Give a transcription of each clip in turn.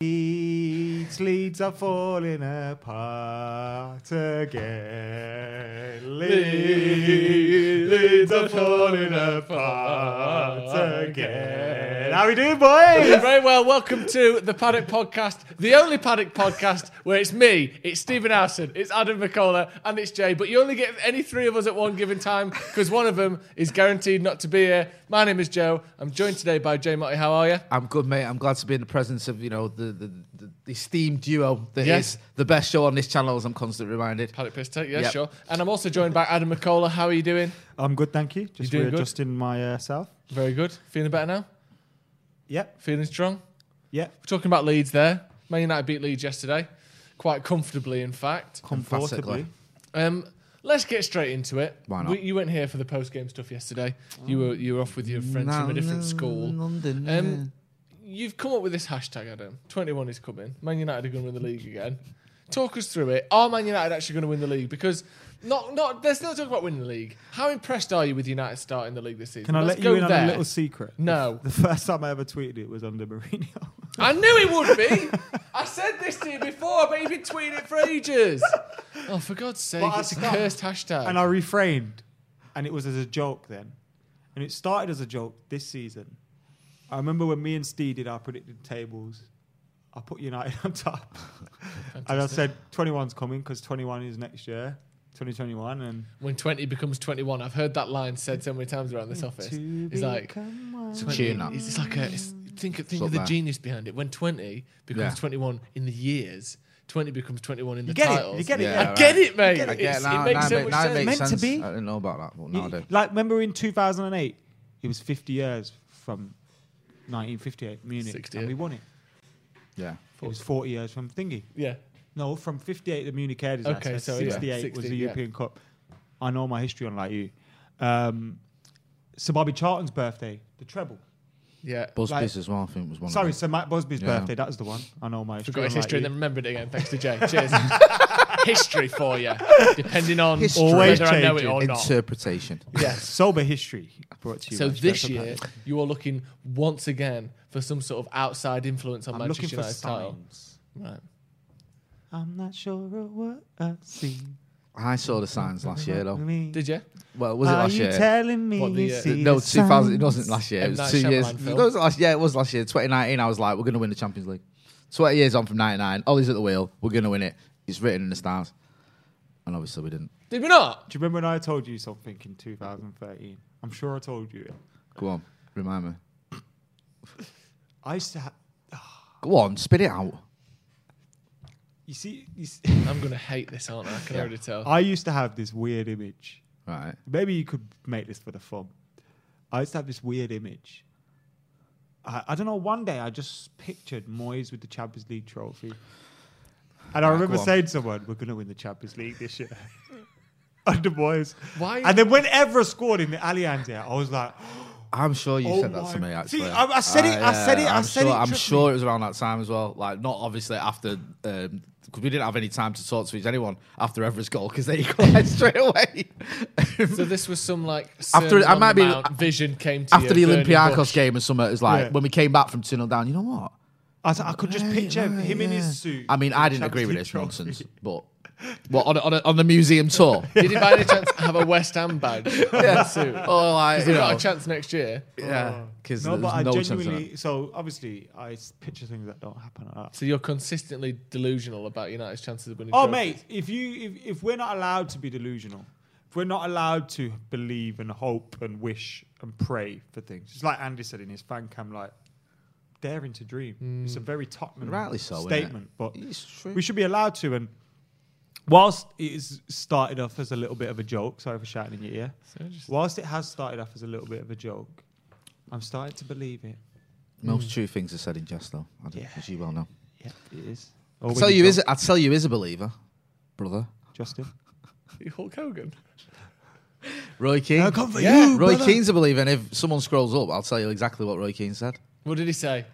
Leeds, Leeds are falling apart again. Leeds, Leeds are falling apart again. How we doing, boys? Very well. Welcome to the Paddock Podcast, the only Paddock podcast where it's me, it's Stephen Howson, it's Adam McCullough, and it's Jay. But you only get any three of us at one given time because one of them is guaranteed not to be here. My name is Joe. I'm joined today by Jay Motty. How are you? I'm good, mate. I'm glad to be in the presence of you know the the, the, the esteemed duo that is Yes. the best show on this channel, as I'm constantly reminded. Paddock Piss Take, yeah, Yep. sure. And I'm also joined by Adam McCullough. How are you doing? I'm good, thank you. Just doing good? readjusting myself. Very good. Feeling better now? Yep, Feeling strong? yep. We're talking about Leeds there. Man United beat Leeds yesterday, quite comfortably, in fact. Comfortably. Um, let's get straight into it. Why not? We, you weren't here for the post game stuff yesterday. You were you were off with your friends from a different school. London. Um, you've come up with this hashtag, Adam. Twenty one is coming. Man United are going to win the league again. Talk us through it. Are Man United actually going to win the league? Because not not let's not talk about winning the league. How impressed are you with United starting the league this season? Can I Let's let go you in there. on a little secret? No. The first time I ever tweeted it was under Mourinho. I knew it would be. I said this to you before, but you've been tweeting it for ages. Oh, for God's sake, But it's a cursed hashtag. and I refrained, and it was as a joke then. And it started as a joke this season. I remember when me and Steve did our predicted tables, I put United on top. and I said 21's coming because 21 is next year, 2021. And when 20 becomes 21, I've heard that line said so many times around this office. It's like, become one. It's a tune, that. it's it's like a, it's, think, think It's of the there. genius behind it. When 20 becomes Yeah. 21 in the years, 20 becomes 21 in the You get it, titles. you get it, Yeah, I right. get it, mate. I get it now. it makes now so it much now it sense. makes Meant to be. I didn't know about that, but now I do. Like, remember in 2008, it was 50 years from 1958, Munich, 60, and yeah. we won it. Yeah. It was 40 years from Thingy. Yeah. No, from 58 the Munich Air Disaster. Okay, so yeah, 68 was 60, the yeah. European Cup. I know my history unlike you. Um, Sir Bobby Charlton's birthday, the treble. Yeah. Busby's Like- as well, I think was one Sorry, of Sir Matt Busby's Yeah. birthday. That was the one. I know my history. Forgot his unlike history and then remembered it again, thanks to Jay. Cheers. History for you, depending on History. Always whether I know it or not. Interpretation. Yes. Sober history brought to you. So this Straight year, Hands. you are looking once again for some sort of outside influence on I'm looking Manchester for United's title. signs. Right. I'm not sure of what I see. I saw the signs last year, though. Did you? Well, was it Are last you year? telling me What, the, you uh, see no, the 2000. It wasn't last year. It M. was Night two years. Shyamalan It was last. Yeah, it was last year. 2019. I was like, we're going to win the Champions League. 20 years on from 99. Ole's at the wheel. We're going to win it. It's written in the stars. And obviously we didn't. Did we not? Do you remember when I told you something in 2013? I'm sure I told you it. Go on, remind me. I used to have. Go on, spit it out. You see, you see I'm gonna hate this, aren't I? I can already tell. I used to have this weird image. Right. Maybe you could make this for the fun. I used to have this weird image. I, I don't know. One day I just pictured Moyes with the Champions League trophy, and I remember on. saying to someone, "We're going to win the Champions League this year." Under Moyes. Why- And then when Evra scored in the Allianz, yeah, I was like, I'm sure you Oh said that to me. Actually, See, I- I said it- I ah, said it, I I'm said sure, it, I'm sure me. it was around that time as well. Like, not obviously after um, because we didn't have any time to talk to anyone after Evra's goal because they equalised straight away. So this was some like After- Sermon I might be- Mount vision came to after you, the burning Olympiacos game and something, it was like Yeah. when we came back from 2 0 down. You know what? I, was- I could just picture him in his suit. I mean, I didn't agree with Champions this League nonsense, trophy. but what on, a, on, a, on the museum tour? Did he by any chance have a West Ham badge on the suit? or like, you They've got a chance next year. yeah, oh. because No, but I no chance of genuinely. So obviously, I s- picture things that don't happen. Like that. So you're consistently delusional about United's chances of winning. Oh, trophies. mate, if you if, if we're not allowed to be delusional, if we're not allowed to believe and hope and wish and pray for things, it's like Andy said in his fan cam, like daring to dream. It's a mm. very Tottenham Rightly so, innit? statement, but It's true. we should be allowed to. And whilst it is started off as a little bit of a joke, sorry for shouting in your ear. Whilst it has started off as a little bit of a joke, I'm starting to believe it. Most mm. true things are said in jest, though, Adam, Yeah. as you well know. Yeah, it is. I'll Or when tell you, you're is drunk, I tell you, is a believer, brother. Justin? You Hulk Hogan. Roy Keane. I'll come for yeah, you, Roy brother. Keane's a believer, and if someone scrolls up, I'll tell you exactly what Roy Keane said. What did he say?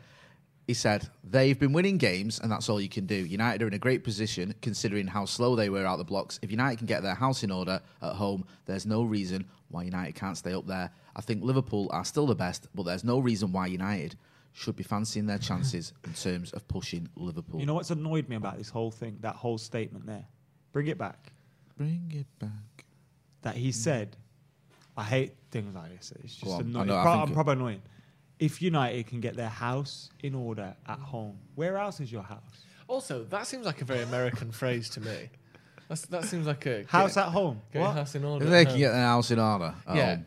He said, They've been winning games, and that's all you can do. United are in a great position considering how slow they were out the blocks. If United can get their house in order at home, there's no reason why United can't stay up there. I think Liverpool are still the best, but there's no reason why United should be fancying their chances in terms of pushing Liverpool. You know what's annoyed me about this whole thing, that whole statement there? Bring it back. Bring it back. That he said, I hate things like this. It's Go just annoying. I know, I Pro- think I'm it- probably annoying. If United can get their house in order at home, where else is your house? Also, that seems like a very American phrase to me. That's, that seems like a House get, at home. get What? house in order. If they can home. get their house in order, at Yeah. home,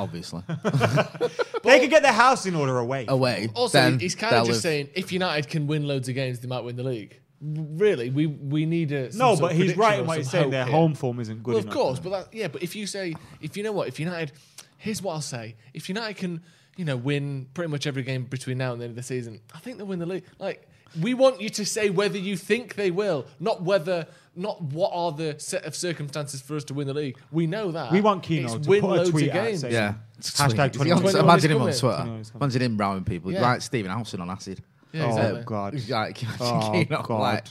obviously, They can get their house in order away. away. Also, then he's kind of just live- saying if United can win loads of games, they might win the league. Really, we we need a no, but he's right in what he's saying. Their here. home form isn't good Well, of enough. course, but that, yeah, but if you say if you know what, if United, here's what I'll say: if United can, you know, win pretty much every game between now and the end of the season, I think they'll win the league. Like we want you to say whether you think they will, not whether, not what are the set of circumstances for us to win the league. We know that We want Keano It's to win put a loads tweet of out games. saying- Yeah. Hashtag Is he on- 21 Imagine him on Twitter. 21 is coming. Imagine him browing people. Yeah. Like Stephen Howson on acid. Yeah, Oh, exactly. God. He's like, Oh, you know, God. like,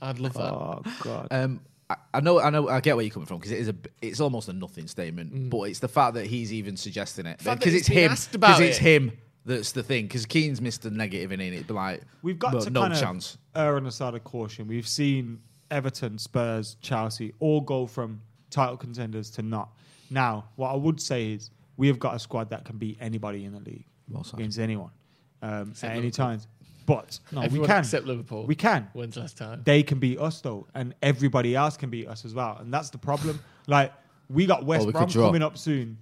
I'd love that. Oh, God. um, I, I know, I know, I get where you're coming from because it is a, it's almost a nothing statement, but it's the fact that he's even suggesting it Mm. because it's him. because about it's him that's the thing. Because Keane's missed the negative in it. It'd like, We've got well, to no kind chance. of err on the side of caution. We've seen Everton, Spurs, Chelsea all go from title contenders to not. Now, what I would say is we have got a squad that can beat anybody in the league Well said. against anyone um, at any Liverpool. time. But no, Everyone we can. except Liverpool. We can. When's last time? They can beat us though, and everybody else can beat us as well, and that's the problem. Like we got West Or we Brom coming up soon,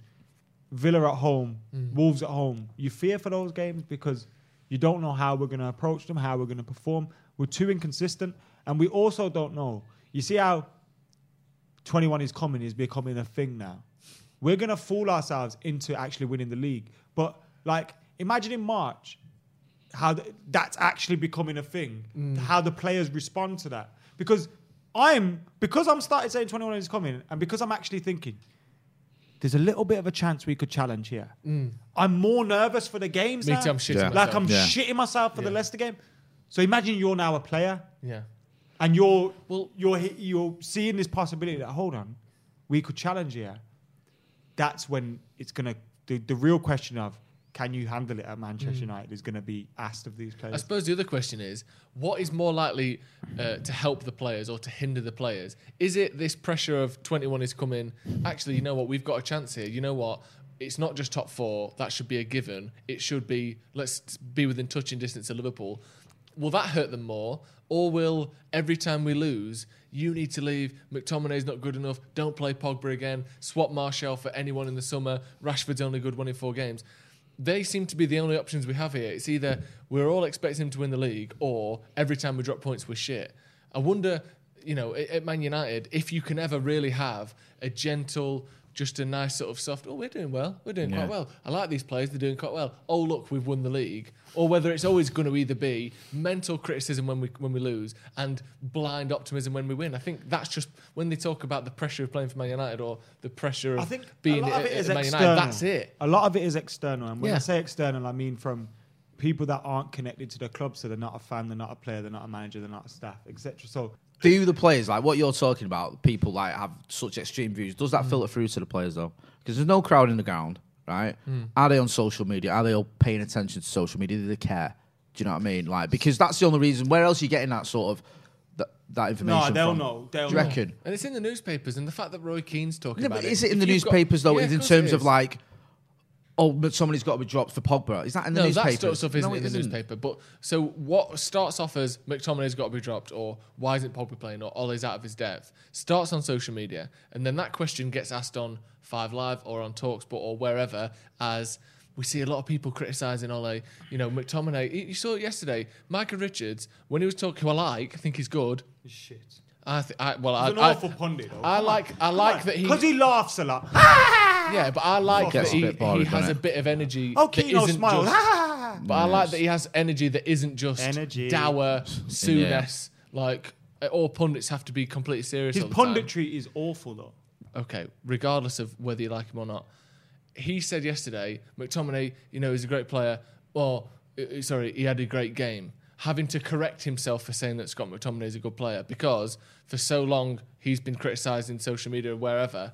Villa at home, Mm. Wolves at home. You fear for those games because you don't know how we're going to approach them, how we're going to perform. We're too inconsistent, and we also don't know. You see how 21 is coming is becoming a thing now. We're going to fool ourselves into actually winning the league, but like imagine in March how th- that's actually becoming a thing. Mm. How the players respond to that. Because I'm because I'm started saying 21 is coming, and because I'm actually thinking there's a little bit of a chance we could challenge here. Mm. I'm more nervous for the games. Me now. too, I'm shitting Yeah. Like. I'm Yeah. shitting myself for the Leicester game. So imagine you're now a player Yeah. and you're Well- you're you're seeing this possibility that hold on, we could challenge here. That's when it's gonna the, the real question of can you handle it at Manchester United is gonna be asked of these players. I suppose the other question is, what is more likely uh, to help the players or to hinder the players? Is it this pressure of 21 is coming? Actually, you know what? We've got a chance here. You know what? It's not just top four. That should be a given. It should be, let's be within touching distance of Liverpool. Will that hurt them more? Or will every time we lose, you need to leave, McTominay's not good enough, don't play Pogba again, swap Martial for anyone in the summer, Rashford's only good one in four games? They seem to be the only options we have here. It's either we're all expecting him to win the league, or every time we drop points, we're shit. I wonder, you know, at, Man United, if you can ever really have a gentle, just a nice sort of soft. Oh, we're doing well. We're doing Yeah. quite well. I like these players. They're doing quite well. Oh, look, we've won the league. Or whether it's always going to either be mental criticism when we when we lose and blind optimism when we win. I think that's just when they talk about the pressure of playing for Man United or the pressure of I think being a lot of at- it is at Man external. United. That's it. A lot of it is external, and when Yeah. I say external, I mean from people that aren't connected to the club. So they're not a fan, they're not a player, they're not a manager, they're not a staff, etc. So Do the players like what you're talking about? People like have such extreme views. Does that mm. filter through to the players though? Because there's no crowd in the ground, right? Mm. Are they on social media? Are they all paying attention to social media? Do they care? Do you know what I mean? Like because that's the only reason. Where else are you getting that sort of that, that information? no, they'll from? know. They'll Do you know. reckon? And it's in the newspapers, and the fact that Roy Keane's talking No, about but it. is it in the you've got- newspapers though? Yeah, in course it terms of like, oh, but somebody's got to be dropped for Pogba. Is that in the no, newspapers? that sort of stuff isn't No, in the isn't. newspaper. But so what starts off as McTominay's got to be dropped, or why isn't Pogba playing, or Ole's out of his depth, starts on social media, and then that question gets asked on Five Live or on Talksport or wherever as. We see a lot of people criticising Ole. You know, McTominay. You you saw it yesterday. Michael Richards, when he was talking, who I like, I think he's good. Shit. I, th- I well, I, He's an I, awful pundit. Though. I Come like. I like that he. because he laughs a lot. Yeah, but I like Gets that a he, bit boring, he has doesn't a it? bit of energy. Oh, that Keano isn't smiles. just- But I like that he has energy that isn't just Energy. dour, soonness. Like all pundits have to be completely serious. His all the time. punditry is awful though. Okay, regardless of whether you like him or not, he said yesterday, McTominay, you know, he's a great player. Well, uh, sorry, he had a great game. Having to correct himself for saying that Scott McTominay is a good player because for so long he's been criticised in social media or wherever.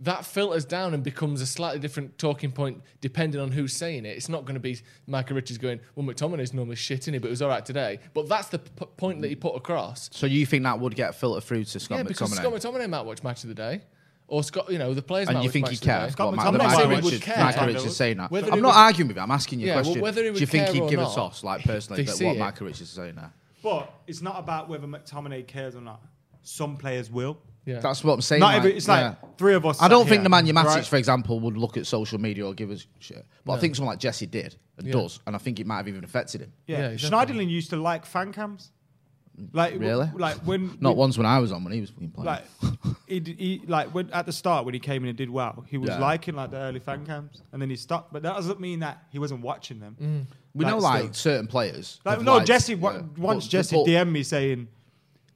That filters down and becomes a slightly different talking point depending on who's saying it. It's not going to be Michael Richards going, "Well, McTominay's normally shit, is he? But it was all right today." But that's the p- point that he put across. So you think that would get filtered through to Scott yeah, because McTominay? Scott McTominay might watch Match of the Day, or Scott, you know, the players. and might you think Match he of the Day. cares? Scott What, McTominay the might Michael would Richards, care. Michael Richards is saying that. whether I'm not would- arguing with you. I'm asking you a Yeah, well, question. whether he Do you think he'd or give a toss, like personally, they that what it. Michael Richards is saying there? But it's not about whether McTominay cares or not. Some players will. Yeah. That's what I'm saying. Not like, every. It's like yeah. three of us. I don't think here, the man Matic, right? for example, would look at social media or give us shit. But I think someone like Jesse did and Yeah. does, and I think it might have even affected him. Yeah, Yeah. Schneiderlin used to like fan cams. Like w- Really? Like when Not when- ones when I was on when he was playing. Like he, d- he like when at the start when he came in and did well, he was Yeah. liking like the early fan cams, and then he stopped. But that doesn't mean that he wasn't watching them. Mm. we know like, like still. certain players. Like no, liked- Jesse. wa- yeah. Once But- Jesse but- DM'd me saying,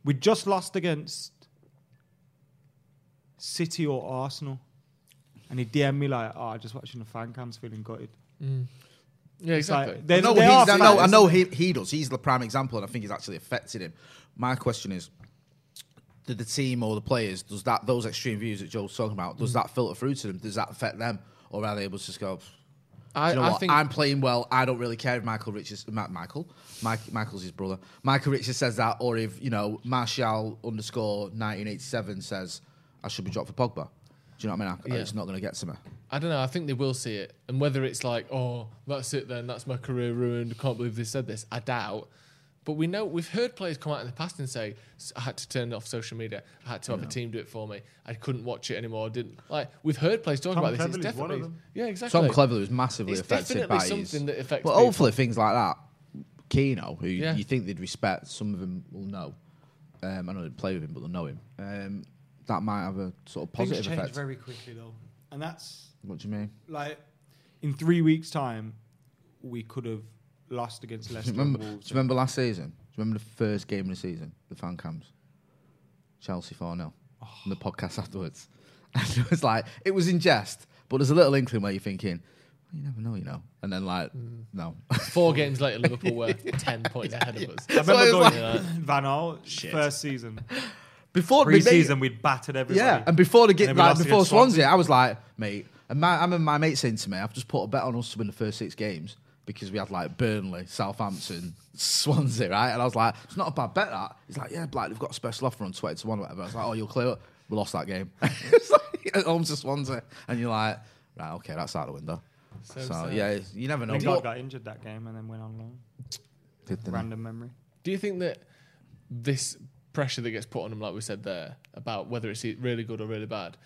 "We just lost against City or Arsenal," and he DM'd me like, "Oh, just watching the fan cams, feeling gutted." yeah, It's like, exactly. there's- No, they he's, are I know, I know he, he does. He's the prime example, and I think he's actually affected him. My question is, did the team or the players, does that those extreme views that Joe's talking about, Mm. does that filter through to them? Does that affect them, or are they able to just go? I, you know I what? think I'm playing well. I don't really care if Michael Richards, Ma- Michael, Mike, Michael's his brother. Michael Richards says that, or if you know Marshall underscore 1987 says I should be dropped for Pogba. Do you know what I mean? I, Yeah. It's not going to get to me. I don't know. I think they will see it, and whether it's like, oh, that's it, then that's my career ruined. Can't believe they said this. I doubt. But we know we've heard players come out in the past and say, I had to turn off social media. I had to have a team do it for me. I couldn't watch it anymore. I didn't like. We've heard players talk Tom about this. It's Cleverley's one of definitely them. yeah, exactly. Tom Cleverley was massively It's affected definitely by his. something that affects But people. hopefully things like that, Keano, who Yeah. you think they'd respect, some of them will know. Um, I know they play with him, but they'll know him. Um, that might have a sort of Things positive change effect. very quickly though, and that's what do you mean? like in three weeks' time, we could have lost against Do Leicester. you remember, and do Wolves. you remember last season? Do you remember the first game of the season, the fan cams? Chelsea 4 0. Oh. And the podcast afterwards. And it was like, it was in jest, but there's a little inkling where you're thinking, you never know, you know. And then, like, Mm. no. Four games later, Liverpool were ten points ahead of us. I remember So it's going like- Van Gaal first season, Before we made- pre-season, we'd battered everybody. Yeah, and before the game, get then we like before Swansea, Swansea. I was like, mate, and my, I remember my mate saying to me, I've just put a bet on us to win the first six games because we had like Burnley, Southampton, Swansea, right? And I was like, it's not a bad bet that. He's like, yeah, like they've got a special offer on twenty to one, or whatever. I was like, oh, you'll clear up. We lost that game. it's like at home to Swansea, and you're like, right, okay, that's out the window. So, sad. yeah, you never know. Lingard What- got injured that game and then went on loan. Did they? Random memory. Do you think that this pressure that gets put on them, like we said there, about whether it's really good or really bad,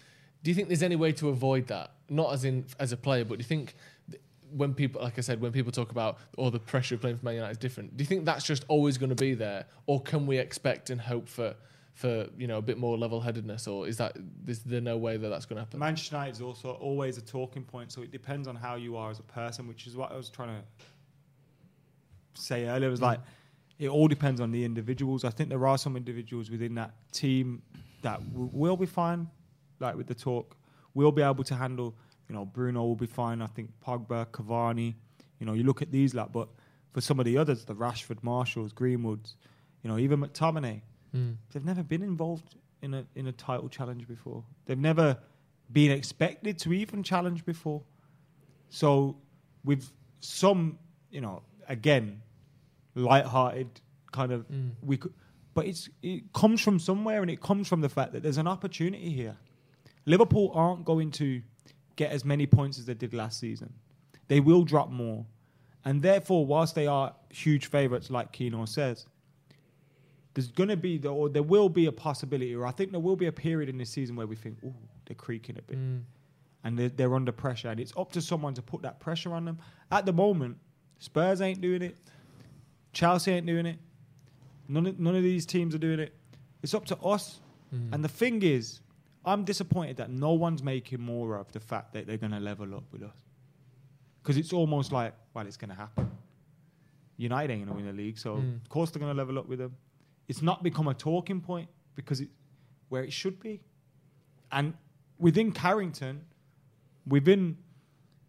do you think there's any way to avoid that? Not as in as a player, but do you think th- when people, like I said, when people talk about or the pressure of playing for Man United is different, do you think that's just always going to be there, or can we expect and hope for for you know a bit more level headedness, or is that is there no way that that's going to happen? Manchester United is also always a talking point, so it depends on how you are as a person, which is what I was trying to say earlier. It was hmm. like it all depends on the individuals. I think there are some individuals within that team that w- will be fine, like with the talk, will be able to handle. You know, Bruno will be fine. I think Pogba, Cavani. You know, you look at these like, but for some of the others, the Rashford, Martials, Greenwoods, you know, even McTominay, hmm. they've never been involved in a in a title challenge before. They've never been expected to even challenge before. So with some, you know, again, light-hearted kind of mm. we could but it's it comes from somewhere and it comes from the fact that there's an opportunity here. Liverpool aren't going to get as many points as they did last season. They will drop more. And therefore, whilst they are huge favourites, like Keano says, there's going to be, the, or there will be a possibility, or I think there will be a period in this season where we think, oh, they're creaking a bit. Mm. And they're, they're under pressure. And it's up to someone to put that pressure on them. At the moment, Spurs ain't doing it. Chelsea ain't doing it. None of, none of these teams are doing it. It's up to us. Hmm. And the thing is, I'm disappointed that no one's making more of the fact that they're going to level up with us. Because it's almost like, well, it's going to happen. United ain't going to win the league, so hmm. of course they're going to level up with them. It's not become a talking point because it's where it should be. And within Carrington, within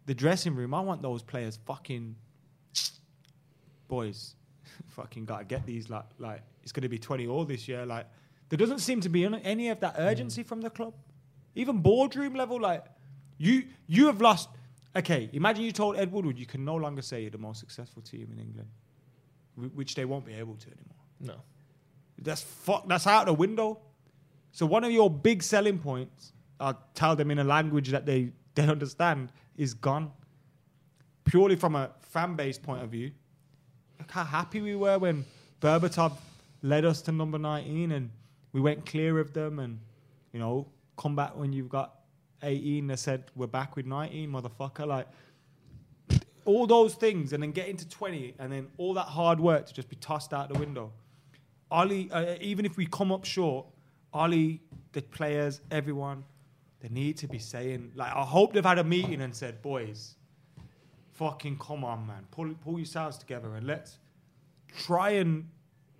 the dressing room, I want those players fucking boys. fucking gotta get these like like it's gonna be twenty all this year. Like there doesn't seem to be any- of that urgency mm. from the club, even boardroom level. Like you you have lost. Okay, imagine you told Ed Woodward you can no longer say you're the most successful team in England, which they won't be able to anymore. No. That's fuck. That's out the window. So one of your big selling points, I'll tell them in a language that they they understand, is gone. Purely from a fan base point of view, look how happy we were when Berbatov led us to number 19 and we went clear of them and you know come back when you've got 18 they said we're back with 19 motherfucker. Like all those things and then get into 20 and then all that hard work to just be tossed out the window. Ole, uh, even if we come up short, Ole, the players, everyone, they need to be saying, like, I hope they've had a meeting and said, boys, fucking come on, man, pull, pull yourselves together and let's try and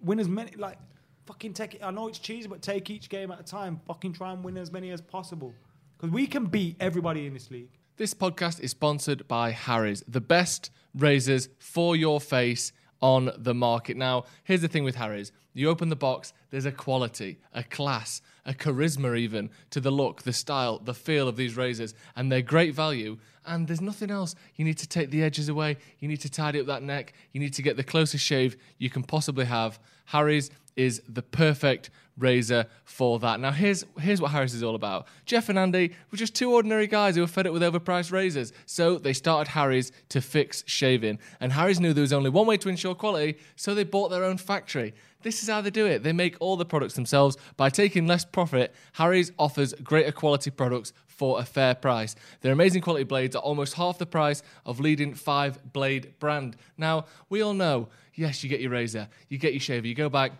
win as many, like, fucking take it. I know it's cheesy, but take each game at a time. Fucking try and win as many as possible. Because we can beat everybody in this league. This podcast is sponsored by Harry's, the best razors for your face on the market. Now, here's the thing with Harry's. You open the box, there's a quality, a class, a charisma even to the look, the style, the feel of these razors, and they're great value. And there's nothing else. You need to take the edges away, you need to tidy up that neck, you need to get the closest shave you can possibly have. Harry's is the perfect razor for that. Now, here's here's what Harry's is all about. Jeff and Andy were just two ordinary guys who were fed up with overpriced razors, so they started Harry's to fix shaving. And Harry's knew there was only one way to ensure quality, so they bought their own factory. This is how they do it. They make all the products themselves by taking less profit. Harry's offers greater quality products for a fair price. Their amazing quality blades are almost half the price of leading five blade brand. Now, we all know, yes, you get your razor, you get your shaver, you go back,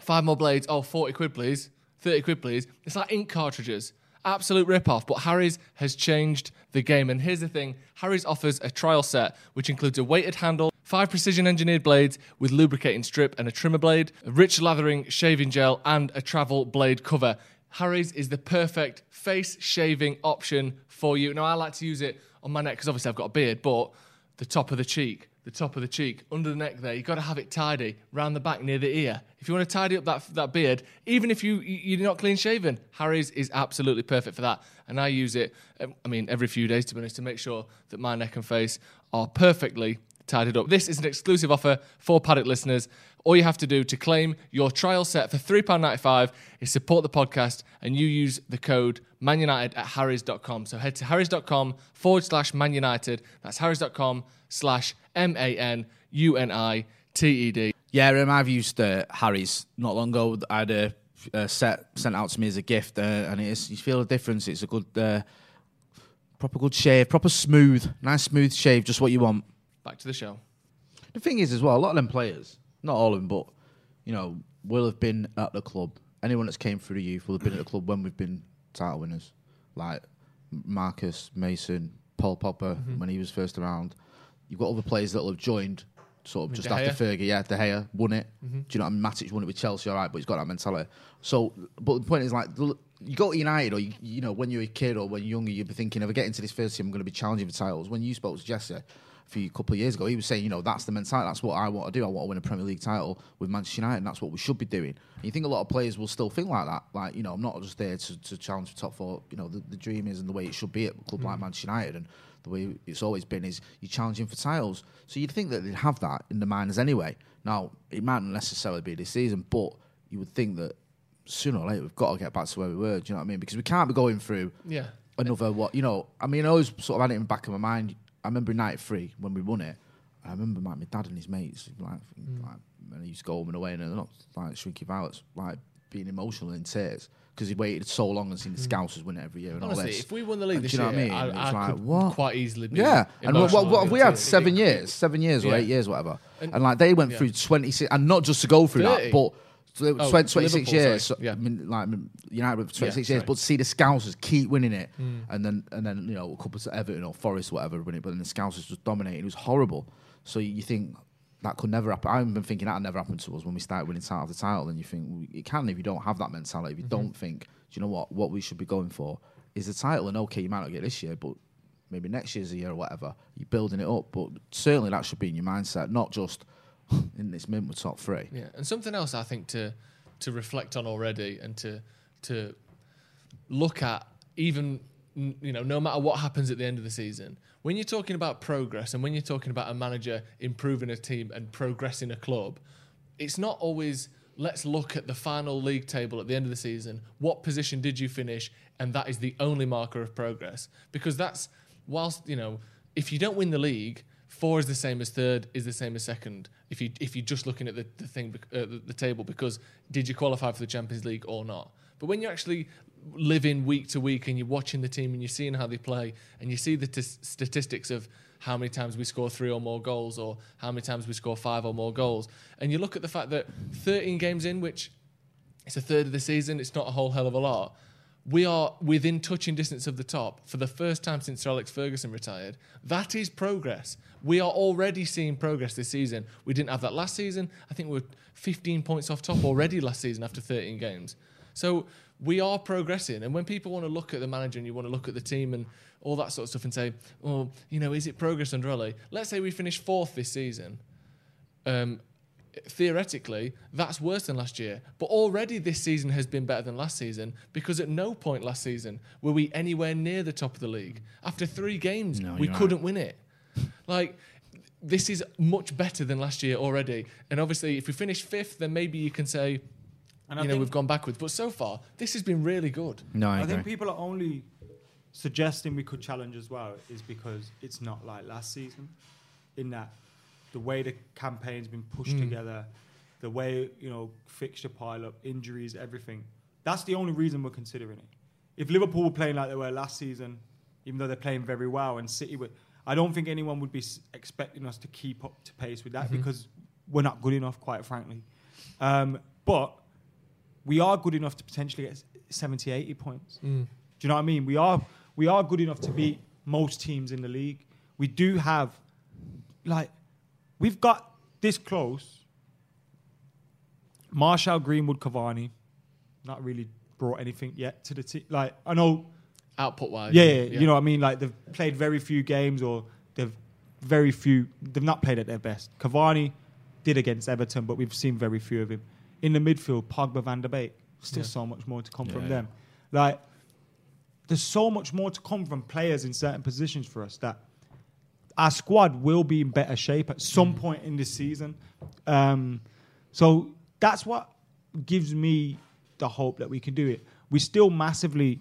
Five more blades. Oh, 40 quid, please. 30 quid, please. It's like ink cartridges. Absolute rip-off. But Harry's has changed the game. And here's the thing Harry's offers a trial set, which includes a weighted handle, five precision engineered blades with lubricating strip and a trimmer blade, a rich lathering shaving gel, and a travel blade cover. Harry's is the perfect face shaving option for you. Now, I like to use it on my neck because obviously I've got a beard, but the top of the cheek, the top of the cheek, under the neck there. You've got to have it tidy, round the back near the ear. If you want to tidy up that, that beard, even if you, you're not clean shaven, Harry's is absolutely perfect for that. And I use it, um, I mean, every few days to be honest, to make sure that my neck and face are perfectly tidied up. This is an exclusive offer for Paddock listeners. All you have to do to claim your trial set for £3.95 is support the podcast and you use the code manunited at harrys.com. So head to harrys.com forward slash manunited. That's harrys.com slash M A N U N I T E D. Yeah, um, I've used uh, Harry's not long ago. I had a, a set sent out to me as a gift, uh, and it is you feel the difference. It's a good, uh, proper good shave, proper smooth, nice smooth shave, just what you want. Back to the show. The thing is, as well, a lot of them players, not all of them, but you know, will have been at the club anyone that's came through the youth will have been at the club when we've been title winners, like Marcus Mason, Paul Pogba Mm-hmm. when he was first around. You've got other players that will have joined sort of mean, just after? Mm-hmm. Fergie. Yeah, De Gea won it. Do you know what I mean? Matic won it with Chelsea, all right, but he's got that mentality. So, but the point is, like, you go to United, or you, you know, when you're a kid or when you're younger, you'd be thinking, if I get into this first team, I'm going to be challenging for titles. When you spoke to Jesse few couple of years ago, he was saying, you know, that's the mentality. That's what I want to do. I want to win a Premier League title with Manchester United, and that's what we should be doing. And you think a lot of players will still think like that. Like, you know, I'm not just there to, to challenge for top four. You know, the, the dream is and the way it should be at a club like mm. Manchester United, and the way it's always been is you're challenging for titles. So you'd think that they'd have that in the minds anyway. Now, it might not necessarily be this season, but you would think that sooner or later we've got to get back to where we were. Do you know what I mean? Because we can't be going through Yeah. another what you know. I mean, I always sort of had it in the back of my mind. I remember in '93 when we won it. I remember like my dad and his mates like, mm. like when he used to go home and away and they're not like shrinky violets, like being emotional in tears because he waited so long and seen the mm. Scousers win it every year and all Honestly, this. if we won the league And this you know year, what I mean? I, It's I like, could what? quite easily be. Yeah, and what, what, what have we had? Seven years, seven years or Yeah. eight years, whatever. And- And, like they went yeah. through twenty six, and not just to go through 30. that, but tw- Oh, 20 26 years. so- Yeah. I mean, like United with twenty six Yeah, years, but to see the Scousers keep winning it, and then and then you know a couple of Everton or Forest or whatever win it, but then the Scousers just dominated. It was horrible. So you think. That could never happen. I've been thinking that never happened to us when we started winning title after title. And you think well, it can if you don't have that mentality. If you don't think, do you know what? What we should be going for is the title. And okay, you might not get this year, but maybe next year's a year or whatever. You're building it up, but certainly that should be in your mindset, not just in this mint with top three. Yeah, and something else I think to to reflect on already and to to look at even you know no matter what happens at the end of the season when you're talking about progress and when you're talking about a manager improving a team and progressing a club it's not always let's look at the final league table at the end of the season. What position did you finish? And that is the only marker of progress. Because that's whilst you know if you don't win the league four is the same as third is the same as second if you if you're just looking at the, the thing uh, the, the table because did you qualify for the champions league or not? But when you're actually living week to week and you're watching the team and you're seeing how they play and you see the t- statistics of how many times we score three or more goals or how many times we score five or more goals and you look at the fact that 13 games in which it's a third of the season it's not a whole hell of a lot we are within touching distance of the top for the first time since Sir Alex Ferguson retired. That is progress. We are already seeing progress this season. We didn't have that last season. I think we were 15 points off top already last season after 13 games. So we are progressing. And when people want to look at the manager and you want to look at the team and all that sort of stuff and say, oh, you know, is it progress under Ole? Let's say we finish fourth this season. Um, theoretically, that's worse than last year. But already this season has been better than last season because at no point last season were we anywhere near the top of the league. After three games, No, we you're couldn't win it. Like, this is much better than last year already. And obviously, if we finish fifth, then maybe you can say, And I you know, we've gone backwards. But so far, this has been really good. No, I, I think people are only suggesting we could challenge as well is because it's not like last season, in that the way the campaign's been pushed mm. together, the way you know fixture pile up, injuries, everything. That's the only reason we're considering it. If Liverpool were playing like they were last season, even though they're playing very well, and City would, I don't think anyone would be s- expecting us to keep up to pace with that mm-hmm. because we're not good enough, quite frankly. Um, but we are good enough to potentially get 70, 80 points. Mm. Do you know what I mean? We are we are good enough to beat most teams in the league. We do have like we've got this close. Martial, Greenwood, Cavani, not really brought anything yet to the team. Like I know, Output wise. yeah, yeah, you know what I mean. Like they've played very few games, or they've very few. They've not played at their best. Cavani did against Everton, but we've seen very few of him. In the midfield, Pogba, Van de Beek. Still Yeah. so much more to come Yeah, from yeah. them. Like there's so much more to come from players in certain positions for us that our squad will be in better shape at some point in this season. Um, so that's what gives me the hope that we can do it. We're still massively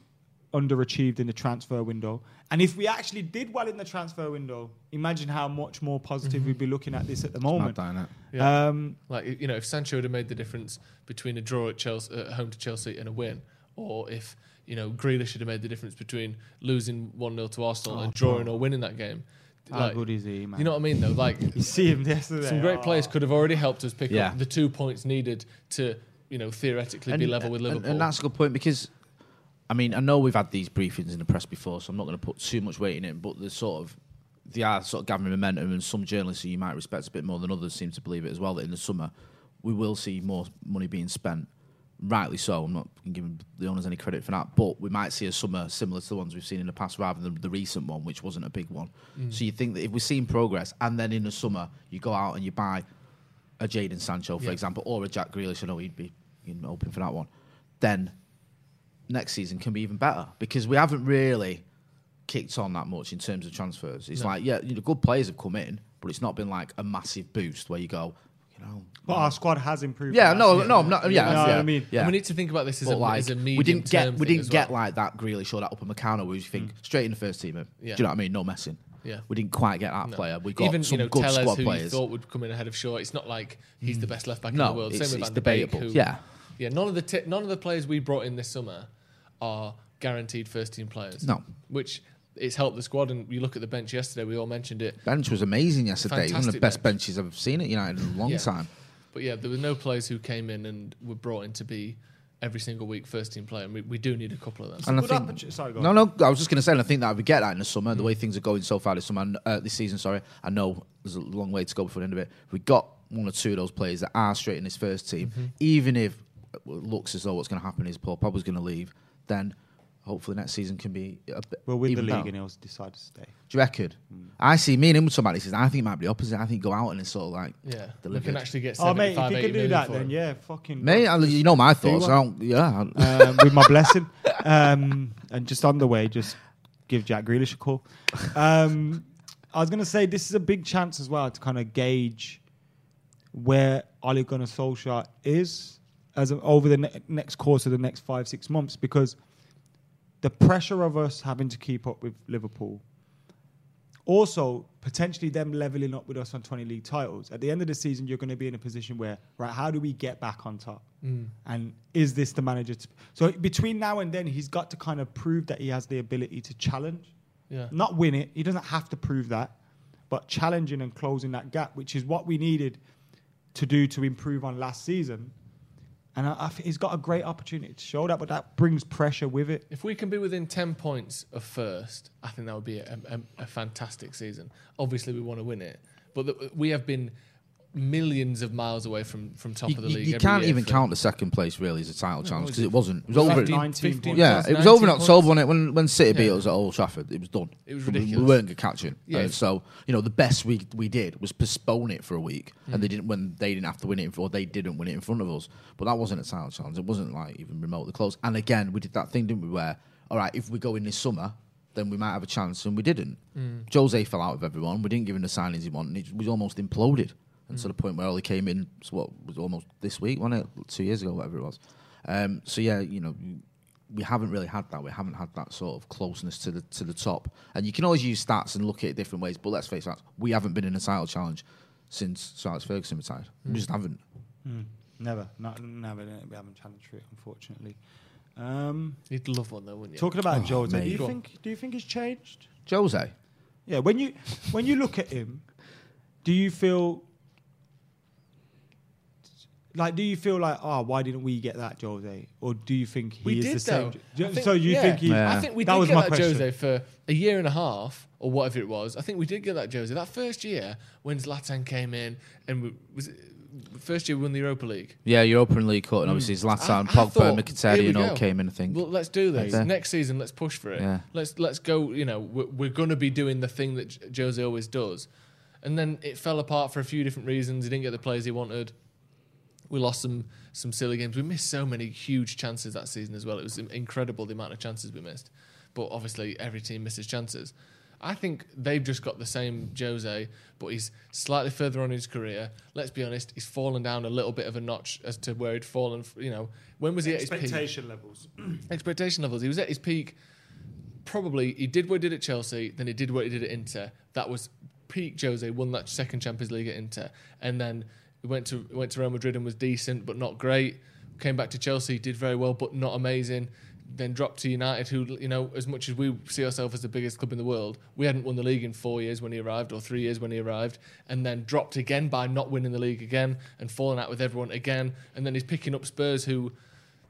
underachieved in the transfer window. And if we actually did well in the transfer window, imagine how much more positive we'd be looking at this at the moment. Mad, innit? Yeah. Um, Like you know, if Sancho would have made the difference between a draw at Chelsea, at home to Chelsea, and a win, or if you know Grealish should have made the difference between losing one 0 to Arsenal and drawing or winning that game. How Like, good is he, man? You know what I mean, though. Like you see him yesterday. some great Oh. players could have already helped us pick Yeah. up the two points needed to you know, theoretically be level with and- Liverpool. And, that's a good point because, I mean, I know we've had these briefings in the press before, so I'm not going to put too much weight in it. But the sort of they are uh, sort of gathering momentum, and some journalists who you might respect a bit more than others seem to believe it as well. That in the summer we will see more money being spent. Rightly so. I'm not giving the owners any credit for that, but we might see a summer similar to the ones we've seen in the past, rather than the recent one, which wasn't a big one. Mm. So you think that if we're seeing progress, and then in the summer you go out and you buy a Jadon Sancho, for Yeah. example, or a Jack Grealish, I know he'd be open for that one, then next season can be even better because we haven't really kicked on that much in terms of transfers. It's No. like, yeah, you know, good players have come in, but it's not been like a massive boost where you go, know. But our squad has improved. Yeah, from no, no, year. I'm not. You Yeah, know yeah, what I mean? yeah. And we need to think about this as, But a, like, as a we didn't get we didn't get well. like that Grealish or that upper Meccano where you think mm. straight in the first team. Yeah. Do you know what I mean? No messing. Yeah. We didn't quite get that No. player. We got Even some you know good Telles, squad who players. you thought would come in ahead of Shaw. It's not like he's the mm. best left back in the world. it's- Same with it's Van de debatable. who- Yeah. yeah. None of the t- none of the players we brought in this summer are guaranteed first team players. No. which it's helped the squad. And you look at the bench yesterday. We all mentioned it. bench was amazing yesterday. One of the best bench. benches I've seen at United in a long Yeah. time. But yeah, there were no players who came in and were brought in to be every single week first team player. And we, we do need a couple of them. And I Good think, sorry, go no, no, I was just going to say, and I think that we get that in the summer, Mm. the way things are going so far this summer, uh, this season. Sorry, I know there's a long way to go before the end of it. If we got one or two of those players that are straight in this first team, Mm-hmm. even if it looks as though what's going to happen is Paul Pogba's going to leave, then hopefully next season can be a bit. We'll win the league better. and he'll decide to stay. Do you reckon? I see me and him talking about this. I think it might be the opposite. I think go out and it's sort of like yeah, we delivered. can actually get. Oh, mate, if 75, you can do that, then him. yeah, fucking. Mate, I- you know my thoughts. I don't, yeah, um, with my blessing. Um, and just on the way, just give Jack Grealish a call. Um, I was going to say this is a big chance as well to kind of gauge where Ole Gunnar Solskjaer is as a, over the ne- next course of the next five six months because the pressure of us having to keep up with Liverpool. Also, potentially them leveling up with us on 20 league titles. At the end of the season, you're going to be in a position where, right, how do we get back on top? Mm. And is this the manager? To, so between now and then, he's got to kind of prove that he has the ability to challenge, Yeah. not win it. He doesn't have to prove that, but challenging and closing that gap, which is what we needed to do to improve on last season. And I, I he's got a great opportunity to show that, but that brings pressure with it. If we can be within 10 points of first, I think that would be a, a, a fantastic season. Obviously, we want to win it, but the, we have been millions of miles away from, from top you, of the league. you every can't year even count the second place really as a title challenge because it- it wasn't. It was was over. it 19 19. Yeah, points, it was over in 19 October when, it, when when City beat us at Old Trafford. It was done. It was We- We, weren't going to catch it. Yeah. Uh, so you know the best we we did was postpone it for a week, Mm. and they didn't when they didn't have to win it, in- or they didn't win it in front of us. But that wasn't a title challenge. It wasn't like even remotely close. And again, we did that thing, didn't we? Where all right, if we go in this summer. Then we might have a chance, and we didn't. Mm. Jose fell out with everyone. We didn't give him the signings he wanted. It was almost imploded, and Mm. to the point where he came in. So what was almost this week, wasn't it? Two years ago, whatever it was. Um, so yeah, you know, we haven't really had that. We haven't had that sort of closeness to the to the top. And you can always use stats and look at it different ways. But let's face facts, we haven't been in a title challenge since Sir Alex Ferguson retired. We just haven't. Never, not, never. We haven't challenged for it, unfortunately. Um, You'd love one though, wouldn't you? talking about Oh, Jose, do you Go on. think? Do you think he's changed? Jose, Yeah. When you when you look at him, do you feel like? Do you feel like, oh, why didn't we get that Jose? Or do you think he we is did the same? though. Jo- think- so you yeah. think he? Yeah. I think we That did was get that question. Jose for a year and a half or whatever it was. I think we did get that Jose that first year when Zlatan came in and we, was it, first year we won the Europa League. yeah, European League cut, and obviously Zlatan, Mm. I- I Pogba, thought, Mkhitaryan, and all came in. I think. Well, let's do this Yeah. next season. Let's push for it. Yeah. Let's let's go. You know, we're, we're going to be doing the thing that Jose always does, and then it fell apart for a few different reasons. He didn't get the players he wanted. We lost some some silly games. We missed so many huge chances that season as well. It was incredible the amount of chances we missed. But obviously, every team misses chances. I think they've just got the same Jose, but he's slightly further on in his career. Let's be honest, he's fallen down a little bit of a notch as to where he'd fallen. You know, when was he at his peak? Expectation levels. expectation levels. He was at his peak. Probably he did what he did at Chelsea, then he did what he did at Inter. That was peak Jose. Won that second Champions League at Inter, and then he went to went to Real Madrid and was decent but not great. Came back to Chelsea, did very well but not amazing. then dropped to United, who you know, as much as we see ourselves as the biggest club in the world, we hadn't won the league in four years when he arrived, or three years when he arrived, and then dropped again by not winning the league again and falling out with everyone again, and then he's picking up Spurs, who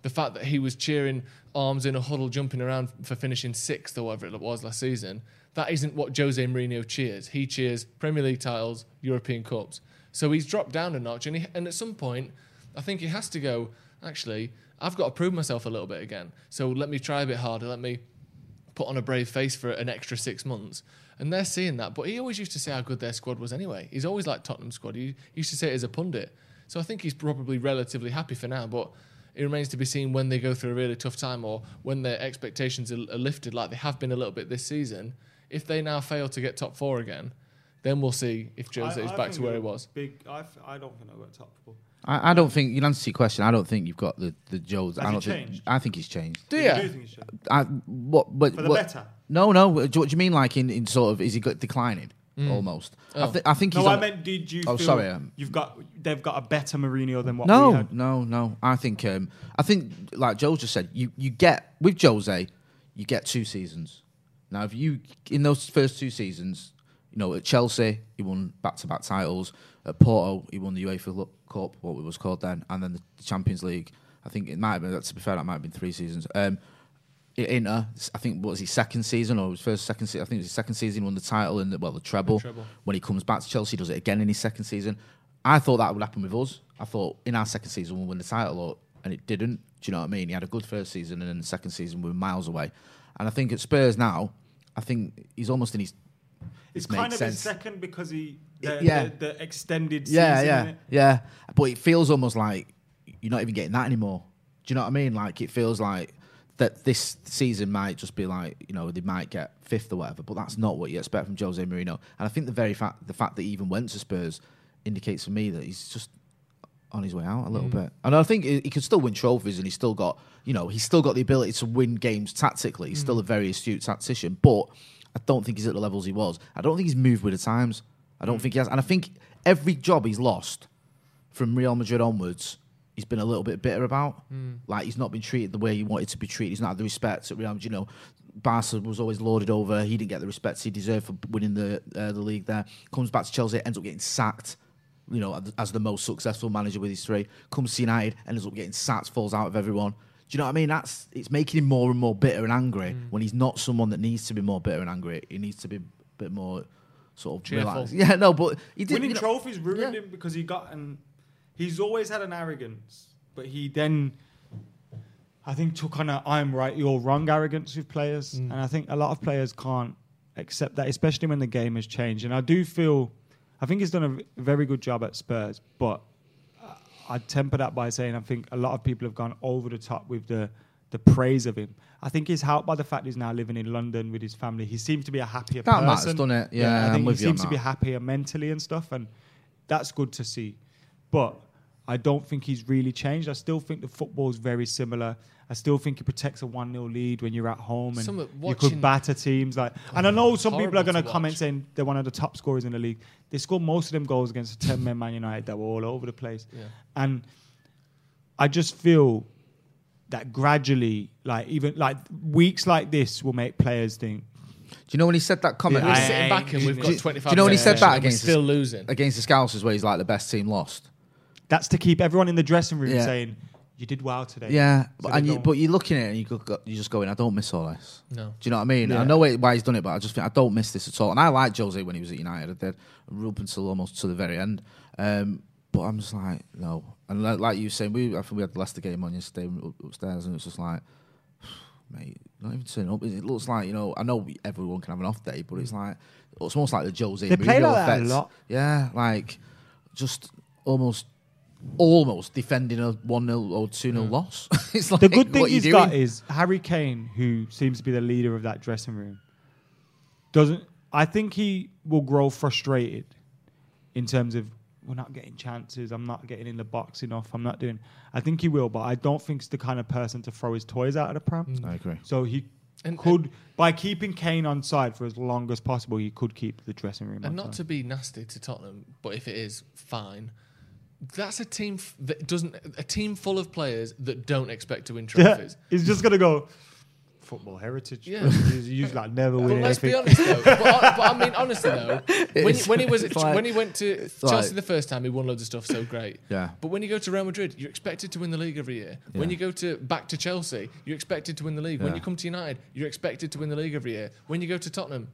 the fact that he was cheering arms in a huddle, jumping around for finishing sixth or whatever it was last season, that isn't what Jose Mourinho cheers. He cheers Premier League titles, European Cups. So he's dropped down a notch, and, he, and at some point, I think he has to go. Actually, I've got to prove myself a little bit again. So let me try a bit harder. Let me put on a brave face for an extra six months. And they're seeing that. But he always used to say how good their squad was anyway. He's always like Tottenham squad. He used to say it as a pundit. So I think he's probably relatively happy for now. But it remains to be seen when they go through a really tough time or when their expectations are, are lifted, like they have been a little bit this season. If they now fail to get top four again, then we'll see if Jose I- is I back to where he was. Big. I, f- I don't think they'll go top four. I, I don't think you'll answer your question. I don't think you've got the the Joes. I don't think. changed? I think he's changed. Do You you? do think it's changed? I what but For the what, better? No, no. What do you mean? Like in, in sort of is he got declining almost? I, thi- I think he's. No, I on- meant did you? Oh, feel sorry, um, you've got they've got a better Mourinho than what we No, had. no, no. I think um, I think like Joe just said, you you get with Jose, you get two seasons. Now, if you in those first two seasons, you know at Chelsea he won back to back titles. At Porto he won the UEFA Cup, what it was called then, and then the Champions League. I think it might have been. To be fair, that might have been three seasons. Um, Inter, I think what was his second season or his first second season? I think it was his second season. Won the title and the, well the treble. treble. When he comes back to Chelsea, does it again in his second season. I thought that would happen with us. I thought in our second season we'll win the title, or, and it didn't. Do you know what I mean? He had a good first season, and then the second season we were miles away. And I think at Spurs now, I think he's almost in his. It's kind of his second because he the, Yeah. the, the extended Yeah, season. yeah, yeah. But it feels almost like you're not even getting that anymore. Do you know what I mean? Like it feels like that this season might just be like you know they might get fifth or whatever, but that's not what you expect from Jose Mourinho. And I think the very fact the fact that he even went to Spurs indicates for me that he's just on his way out a little mm. bit. And I think he he could still win trophies, and he's still got you know he's still got the ability to win games tactically. He's still mm. a very astute tactician, but I don't think he's at the levels he was. I don't think he's moved with the times. I don't think he has, and I think every job he's lost from Real Madrid onwards, he's been a little bit bitter about. Like he's not been treated the way he wanted to be treated. He's not had the respect at Real Madrid. You know, Barca was always lauded over. He didn't get the respect he deserved for winning the uh, the league there. Comes back to Chelsea, ends up getting sacked. You know, as the most successful manager with his three. Comes to United, ends up getting sacked, falls out of everyone. Do you know what I mean? That's it's making him more and more bitter and angry when he's not someone that needs to be more bitter and angry. He needs to be a bit more sort of Cheerful. relaxed. Yeah, no, but he did Winning you know- trophies ruined Yeah. him because he got and he's always had an arrogance, but he then I think took on a I'm right, you're wrong arrogance with players, Mm. and I think a lot of players can't accept that, especially when the game has changed. And I do feel, I think he's done a very good job at Spurs, but I'd temper that by saying I think a lot of people have gone over the top with the the praise of him. I think he's helped by the fact he's now living in London with his family. He seems to be a happier That person. matters, doesn't it? Yeah, I I'm think he seems to be happier mentally and stuff, and that's good to see. But I don't think he's really changed. I still think the football's very similar. I still think it protects a 1 0 lead when you're at home and Some you could batter teams. like. And I oh, know some people are going to to comment watch. saying they're one of the top scorers in the league. They scored most of them goals against the 10 men Man United that were all over the place. Yeah. And I just feel that gradually, like even like weeks like this will make players think, Do you know when he said that comment? Yeah, We're sitting back and we've do, got do 25 you know when he said that and we're against still the, losing? against the Scousers, where he's like the best team lost? that's to keep everyone in the dressing room Yeah. saying, you did well today. Yeah, So but, and you, don't- but you're looking at it and you go, go, you just going, I don't miss all this. No. Do you know what I mean? I know why why he's done it, but I just think I don't miss this at all. And I liked Jose when he was at United. I did up until almost to the very end. Um, but I'm just like, no. And like, like you were saying, we I think we had the Leicester game on yesterday up- upstairs, and it's just like, mate, not even turning up. It looks like you know. I know we- everyone can have an off day, but it's like it's almost like the Jose. They play Mourinho like that a lot. Yeah, like just almost. Almost defending a 1 0 or 2 0 mm. loss. it's like, the good thing what you he's doing? got is Harry Kane, who seems to be the leader of that dressing room, doesn't. I think he will grow frustrated in terms of we're not getting chances. I'm not getting in the box enough. I'm not doing. I think he will, but I don't think he's the kind of person to throw his toys out of the pram. Mm. I agree. So he And- could, by keeping Kane on side for as long as possible, he could keep the dressing room. And on not side. to be nasty to Tottenham, but if it is, fine. That's a team f- that doesn't a team full of players that don't expect to win Yeah, trophies. he's just gonna go football heritage. Yeah. he's usually like never win let's be honest though. But, but I mean, honestly though, when, when he was at, like- when he went to Chelsea like- the first time, he won loads of stuff, so great. Yeah. But when you go to Real Madrid, you're expected to win the league every year. When you go to back to Chelsea, you're expected to win the league. When you come to United, you're expected to win the league every year. When you go to Tottenham.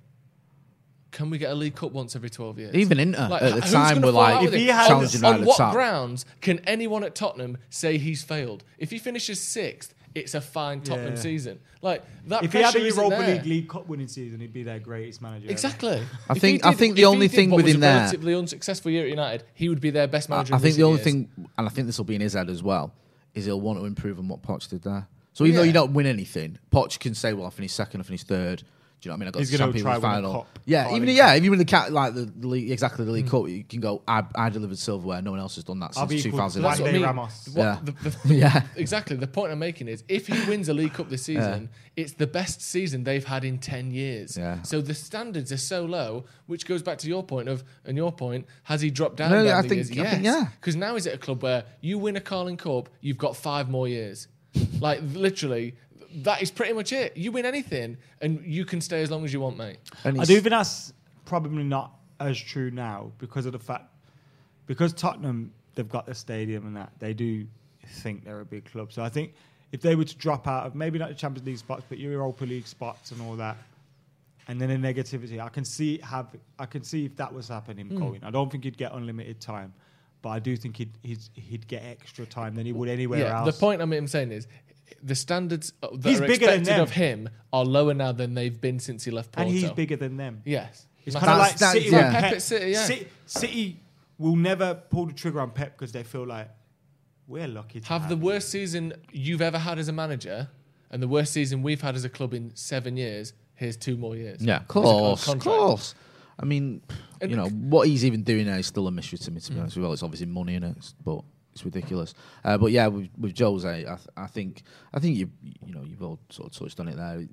Can we get a League Cup once every 12 years? Even Inter Like, at the time were like If he had- challenging on right at the what top. grounds can anyone at Tottenham say he's failed? If he finishes sixth, it's a fine Tottenham Yeah. season. Like that. If he had a pressure isn't Europa there. League League Cup winning season, he'd be their greatest manager. Exactly. I If think- he I think the if he only did thing what was within a there- relatively unsuccessful year at United, he would be their best manager. I in think the only years. thing, and I think this will be in his head as well, is he'll want to improve on what Poch did there. So even though Yeah. you don't win anything, Poch can say, "Well, I finished second, I finished third. Do you know what I mean? I got He's gonna Champions try League win a final. cup. Yeah, Carling even yeah, if you win the cat like the, the league, exactly the League mm. Cup, you can go. I, I delivered silverware. No one else has done that I'll be since equal to 2011. That's what I Juan mean. Ramos. What- Yeah. the- the- Yeah. exactly. The point I'm making is, if he wins a League Cup this season, it's the best season they've had in ten years. Yeah. So the standards are so low, which goes back to your point of, and your point, has he dropped down? No, down I the think- years? I yes. think, yeah. Because now he's at a club where you win a Carling Cup, you've got five more years. like literally, that is pretty much it. You win anything, and you can stay as long as you want, mate. And I do think that's probably not as true now because of the fact because Tottenham they've got the stadium and that they do think they're a big club. So I think if they were to drop out of maybe not the Champions League spots, but your Europa League spots and all that, and then the negativity, I can see have I can see if that was happening Hmm. going. I don't think he'd get unlimited time, but I do think he'd he'd, he'd get extra time than he would anywhere yeah, else. the point I'm, I'm saying is the standards uh, that He's are bigger than expected them. of him are lower now than they've been since he left Porto. and he's bigger than them. Yes. It's kind of like That's- City. that's- yeah. Pep. Pep at City, yeah. City, City will never pull the trigger on Pep because they feel like we're lucky to have the him." worst season you've ever had as a manager and the worst season we've had as a club in seven years. Here's two more years. Yeah, of Here's a course, of course. I mean, And- you know what he's even doing now is still a mystery to me. To be honest, with you. well, it's obviously money in it, but it's ridiculous. Uh, but yeah, with, with Jose, I, th- I think I think you you know you've all sort of touched on it there.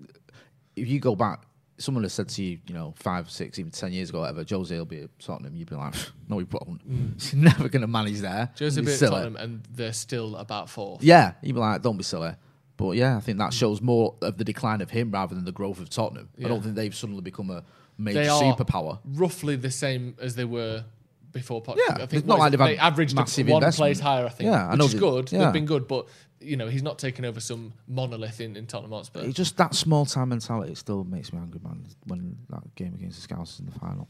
If you go back, someone has said to you, you know, five, six, even ten years ago, whatever, Jose will be at Tottenham. You'd be like, no, he won't. He's never going to manage there. Jose He's bit at. Tottenham and they're still about fourth. Yeah, you'd be like, don't be silly. But yeah, I think that shows more of the decline of him rather than the growth of Tottenham. I don't think they've suddenly become a major They are superpower. roughly the same as they were before Poch. Yeah, I it's think not like is they've they averaged massive one investment. place higher, I think. Yeah, I which know is they- good. yeah. They've been good, but you know he's not taking over some monolith in, in Tottenham Hotspur. It's just that small time mentality still makes me angry, man. When that game against the Scousers in the final,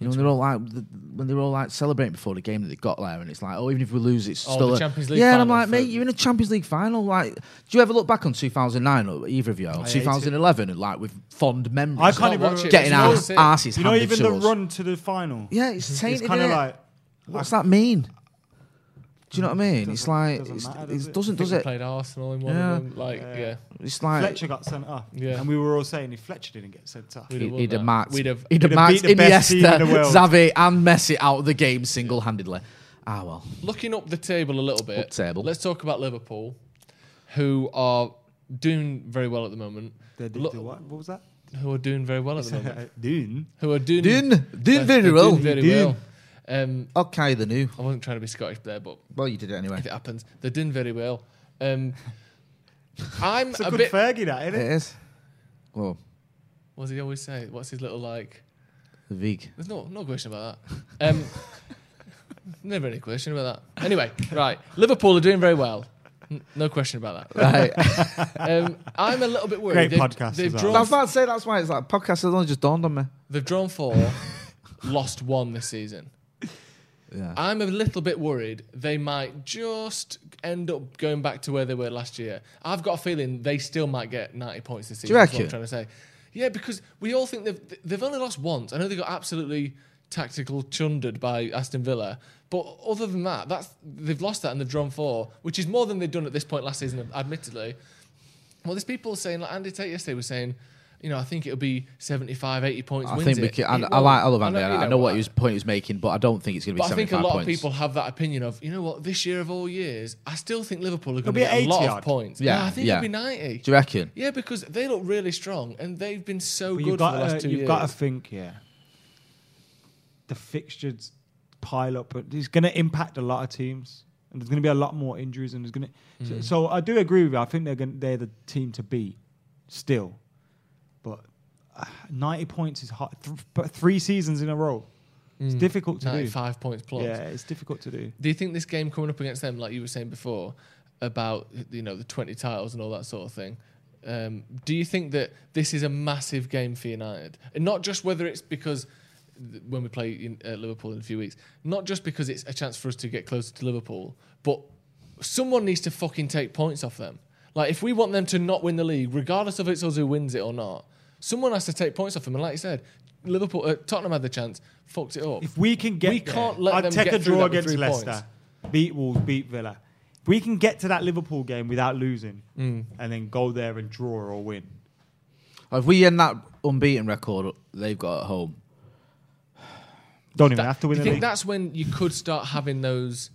you know, when they're all like the, when they're all like celebrating before the game that they got there, and it's like, oh, even if we lose, it's Oh, still the a- Champions League Yeah, and I'm like, mate, you're in a Champions League final. Like, do you ever look back on 2009, or either of you, or 2011, and like with fond memories? I can't even watch it. getting It's our not it. asses You know, even the us. run to the final. Yeah, it's tainted. it's kind of like what's that mean? Do you know what I mean? It's Doesn't- like doesn't it's, matter, it does it? doesn't, I think does it? played Arsenal in one Yeah. of them. Like, yeah, It's like Fletcher got sent off, Yeah. and we were all saying if Fletcher didn't get sent off, We'd He'd, he'd have that. marked, We'd have- he'd have He'd have marked the best team Iniesta, in the world. Xavi, and Messi out of the game single-handedly. Ah well, looking up the table a little bit. Up table. Let's talk about Liverpool, who are doing very well at the moment. the, the, Look- the what? what was that? Who are doing very well at the moment. Dune. who are doing Doing- doing they're- very well. Doing very well. Um, okay, the new. I wasn't trying to be Scottish there, but Well, you did it anyway. if it happens, they're doing very well. Um, I'm It's a, a good bit. Fergie, that isn't It it? is. Well, What does he always say? What's his little like? the Vig. There's no no question about that. Um, never any question about that. Anyway, right. Liverpool are doing very well. N- No question about that. Right. Um, I'm a little bit worried. Great They've- podcast They've drawn, well. I was about to say that's why it's like podcast has only just dawned on me. they've drawn four, lost one this season. Yeah. I'm a little bit worried they might just end up going back to where they were last year. I've got a feeling they still might get 90 points this season. you That's what I'm trying to say. Yeah, because we all think they've they've only lost once. I know they got absolutely tactical chundered by Aston Villa, but other than that, that's they've lost that and they've drawn four, which is more than they've done at this point last season, admittedly. Well, there's people saying, like Andy Tate yesterday was saying, you know, I think it'll be 75, 80 points. I wins think we it. can, It I, I won't. like I love Andy. know- I, you I know what that. his point he was making, but I don't think it's going to be But I think a lot points. of people have that opinion of, you know what, this year of all years, I still think Liverpool are going to be get a 80 lot odd. of points. Yeah, I think yeah. it'll be 90. Do you reckon? Yeah, because they look really strong and they've been so But good you've got for the last to, two you've years. got to think, yeah. The fixtures pile up. But it's going to impact a lot of teams, and there's going to be a lot more injuries. And there's going to. So, so I do agree with you. I think they're gonna, they're the team to beat still, but uh, 90 points is hard. Th- but three seasons in a row, it's difficult to do. 95 points plus. Yeah, it's difficult to do. Do you think this game coming up against them, like you were saying before, about you know the twenty titles and all that sort of thing? Um, do you think that this is a massive game for United, and not just whether it's because th- when we play in, uh, Liverpool in a few weeks, not just because it's a chance for us to get closer to Liverpool, but someone needs to fucking take points off them. Like if we want them to not win the league, regardless of it's us who wins it or not, someone has to take points off them. And like you said, Liverpool, uh, Tottenham had the chance, fucked it up. If we can get, We there, can't let I'd them take get a draw against Leicester, points. beat Wolves, beat Villa. If we can get to that Liverpool game without losing, Mm. and then go there and draw or win, If we end that unbeaten record they've got at home, don't even That- have to win do the you league. think that's when you could start having those?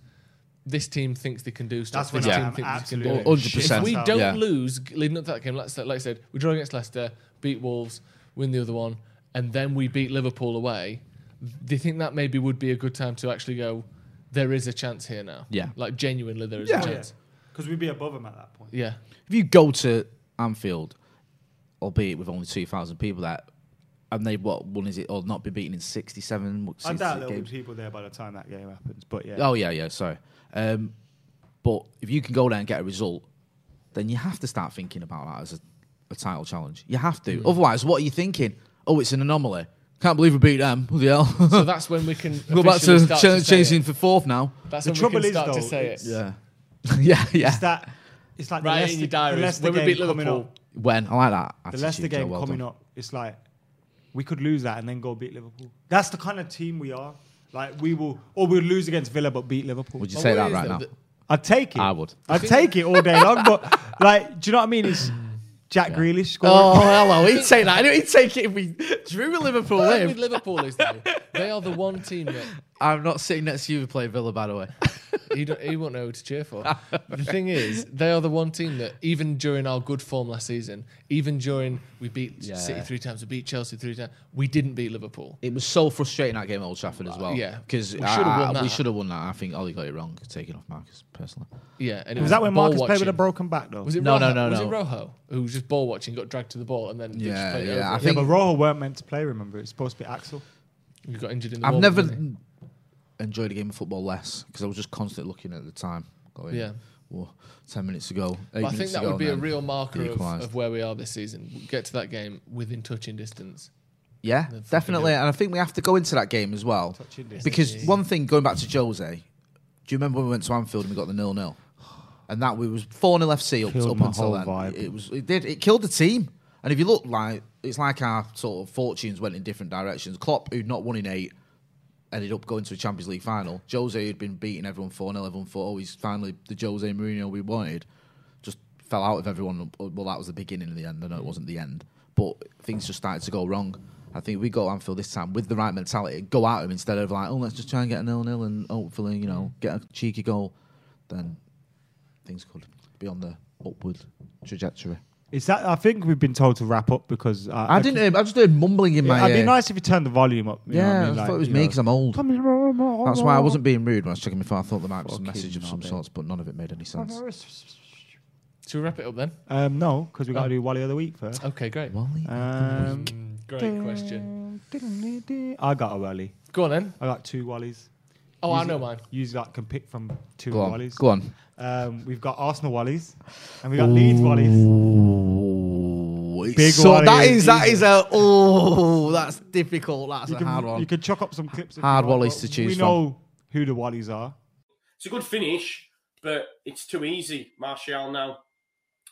This team thinks they can do stuff. That's when this I team am thinks they can absolutely do it. 100%. If we don't Yeah. lose leading up to that game, let's like I said, we draw against Leicester, beat Wolves, win the other one, and then we beat Liverpool away. Do you think that maybe would be a good time to actually go? There is a chance here now. Yeah. like genuinely, there is Yeah. a chance. because we'd be above them at that point. Yeah, if you go to Anfield, albeit with only two thousand people there, and they what one is it or not be beaten in sixty-seven I 60 doubt there'll be games? people there by the time that game happens. But yeah, Oh yeah, yeah. Sorry, um, but if you can go there and get a result, then you have to start thinking about that as a, a title challenge. You have to. Otherwise, what are you thinking? Oh, it's an anomaly. Can't believe we beat them. Bloody hell. so that's when we can go back officially to start ch- to chasing it. for fourth now. That's The when trouble we can is, start to though, say it. it's- Yeah, yeah, yeah. it's that. It's like the Right Leicester, in your the diaries. Leicester When we game beat coming Liverpool, up. When I like that. The attitude, Leicester Joe, game well coming done. up. It's like we could lose that and then go beat Liverpool. That's the kind of team we are. Like we will, or we'll lose against Villa but beat Liverpool. Would you My say oh, that right now? that- I'd take it. I would. I'd take it all day long. But like, do you know what I mean? It's Jack Grealish oh, scoring. Oh, hello. He'd take that. He'd take it if we drew a Liverpool The thing in. with Liverpool is though, they are the one team that I'm not sitting next to you who play Villa, by the way. He, don't, he won't know who to cheer for. the thing is, they are the one team that even during our good form last season, even during we beat City three times, we beat Chelsea three times, we didn't beat Liverpool. It was so frustrating that game at Old Trafford as well. yeah. because We should've won that. won that. I think Ole got it wrong, taking off Marcus personally. Yeah, and it was that when ball Marcus played with a broken back though? Was it No, Rojo? no, no, Was no. it Rojo who was just ball watching, got dragged to the ball, and then they just Yeah, it yeah, over? I yeah, but Rojo weren't meant to play. Remember, it's supposed to be Axel. you got injured in the I've ball, never didn't enjoyed a game of football less because I was just constantly looking at the time. Going, Yeah. "Whoa, ten minutes ago. Eight But I think that ago, would be a real marker of, of where we are this season. Get to that game within touching distance. Yeah, fucking definitely. And I think we have to go into that game as well. Because one thing, going back to Jose, do you remember when we went to Anfield and we got the nil nil? And that we was 4 0 FC up, up until then. vibe. It was it did it killed the team. And if you look like it's like our sort of fortunes went in different directions. Klopp, who'd not won in eight, ended up going to a Champions League final. Jose, who'd been beating everyone 4 0, everyone thought, oh, he's finally the Jose Mourinho we wanted. Just fell out of everyone. Well, that was the beginning of the end. I know it wasn't the end. But things just started to go wrong. I think we go Anfield this time with the right mentality, go at him instead of like, oh, let's just try and get a nil nil and hopefully, you know, get a cheeky goal. Then things could be on the upward trajectory. Is that? I think we've been told to wrap up because I, I didn't. I just heard mumbling in my. It'd be ear. nice if you turned the volume up. you know what Yeah, I, I, mean? thought it was you me know. because I'm old. That's why I wasn't being rude when I was checking my phone. I thought there might be some Fucking message of some knobhead. sorts, but none of it made any sense. Should we wrap it up then? Um, no, because we got to Oh. do Wally of the week first. Okay, great. Wally? Um, Great question. I got a Wally. Go on then. I got two Wallies. Oh, I Use- know mine. Use that can pick from two Go on. Wallies. Go on. Um, we've got Arsenal Wallies, and we got Leeds Wallies. Ooh, it's Big so Wally that is is easy. is a oh that's difficult. That's You a can, hard one. you could chuck up some clips. if Hard you want, Wallies to choose We from. know who the Wallies are. It's a good finish, but it's too easy. Martial now.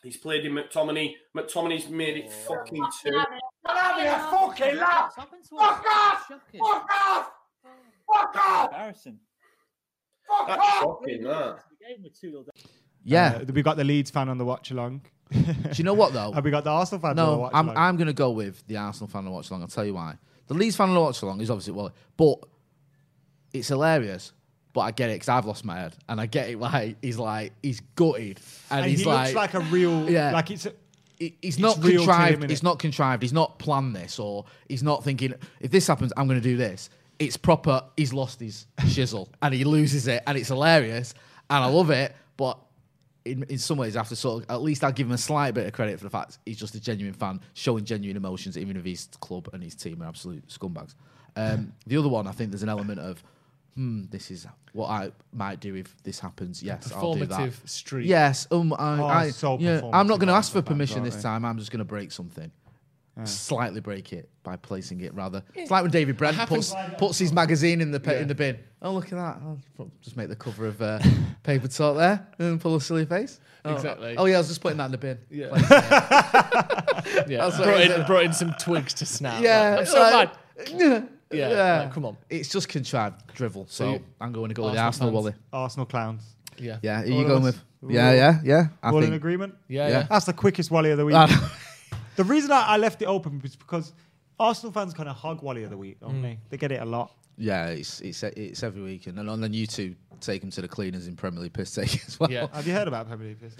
He's played in McTominay. McTominay's made it fucking two. fucking laugh. Fuck off! Fuck off! Fuck off! Embarrassing. Fuck That's off! shocking, that. yeah. Uh, we got the Leeds fan on the watch along. Do you know what though? Have we got the Arsenal fan on the No, watch I'm along. I'm gonna go with the Arsenal fan to watch along. I'll tell you why. The Leeds fan on the watch along is obviously Wally, but it's hilarious. But I get it because I've lost my head, and I get it. Like he's like he's gutted, and, and he's he like, looks like a real, Yeah. like it's. A, he- he's not real to him, contrived. innit? he's not contrived. He's not planned this, or he's not thinking if this happens, I'm going to do this. It's proper. He's lost his shizzle and he loses it, and it's hilarious, and I love it. But in, in some ways, I have to sort of at least I'll give him a slight bit of credit for the fact he's just a genuine fan, showing genuine emotions, even if his club and his team are absolute scumbags. Um, the other one, I think there's an element of, hmm, this is what I might do if this happens. Yes, I'll do that. Performative streak. Yes, um, I, Oh, I, so yeah, I'm not going to ask for permission aren't this time. I'm just going to break something. Slightly break it by placing it rather. It's like when David Brent happens- puts, puts his magazine in the pe- Yeah. in the bin. Oh look at that! I'll just make the cover of uh, Paper Talk there and pull a silly face. Oh, Exactly. Oh yeah, I was just putting that in the bin. Yeah. Yeah, That's what brought it in, is. brought in some twigs to snap. yeah, Like, I'm so like- mad. Yeah, Yeah, like, come on. It's just contrived drivel. So, you- I'm going to go with the Arsenal Arsenal fans. Wally. Arsenal clowns. Yeah. Yeah, who All you of going us. with? Yeah, yeah, yeah. I All in think. agreement? Yeah, Yeah. yeah. That's the quickest Wally of the week. The reason I, I left it open was because Arsenal fans kind of hug Wally of the week, Mm. don't they? They get it a lot. yeah, it's it's it's every week, and then and then you two take him to the cleaners in Premier League piss take as well. Yeah. Have you heard about Premier League? Piss?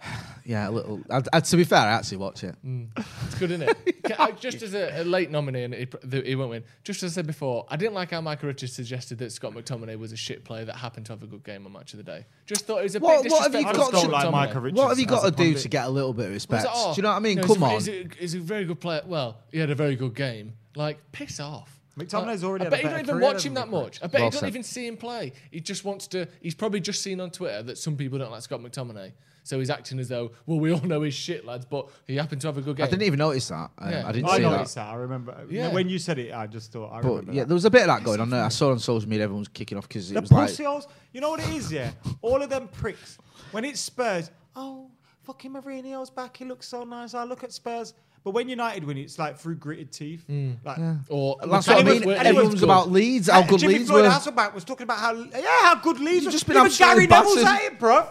Yeah, a little. I, I, to be fair, I actually watch it. Mm. It's good, isn't it? Ca- I- just as a, a late nominee, and he, he won't win. Just as I said before, I didn't like how Michael Richards suggested that Scott McTominay was a shit player that happened to have a good game on Match of the Day. Just thought it was a What- bit what have you I got to just don't like Michael Richards. What have you got to do pundit. to get a little bit of respect? it, oh, do you know what I mean? no, Come he's, on. He's a, he's a very good player. Well, he had a very good game. Like, piss off. McTominay's Like, already I had bet a you don't even watch him that much. I bet Well you don't said. even see him play. He just wants to. He's probably just seen on Twitter that some people don't like Scott McTominay, so he's acting as though, well, we all know his shit, lads, but he happened to have a good game. I didn't even notice that. Um, Yeah. I didn't I see noticed that. that. I remember. Yeah. When you said it, I just thought. I But remember yeah, that. there was a bit of that going on there. I saw on social media everyone was kicking off because it The was like, pussy holes. You know what it is, yeah? All of them pricks. When it's Spurs, oh, fucking Mourinho's back. He looks so nice. I look at Spurs. But when United win, it's like through gritted teeth. Like, Or that's what I it mean. and it was Everyone's good. about Leeds, how good Jimmy Leeds Floyd were. Hasselbaink was talking about how yeah, how good Leeds. You've were. just been Even absolutely Gary Neville's battered. at it, bruv.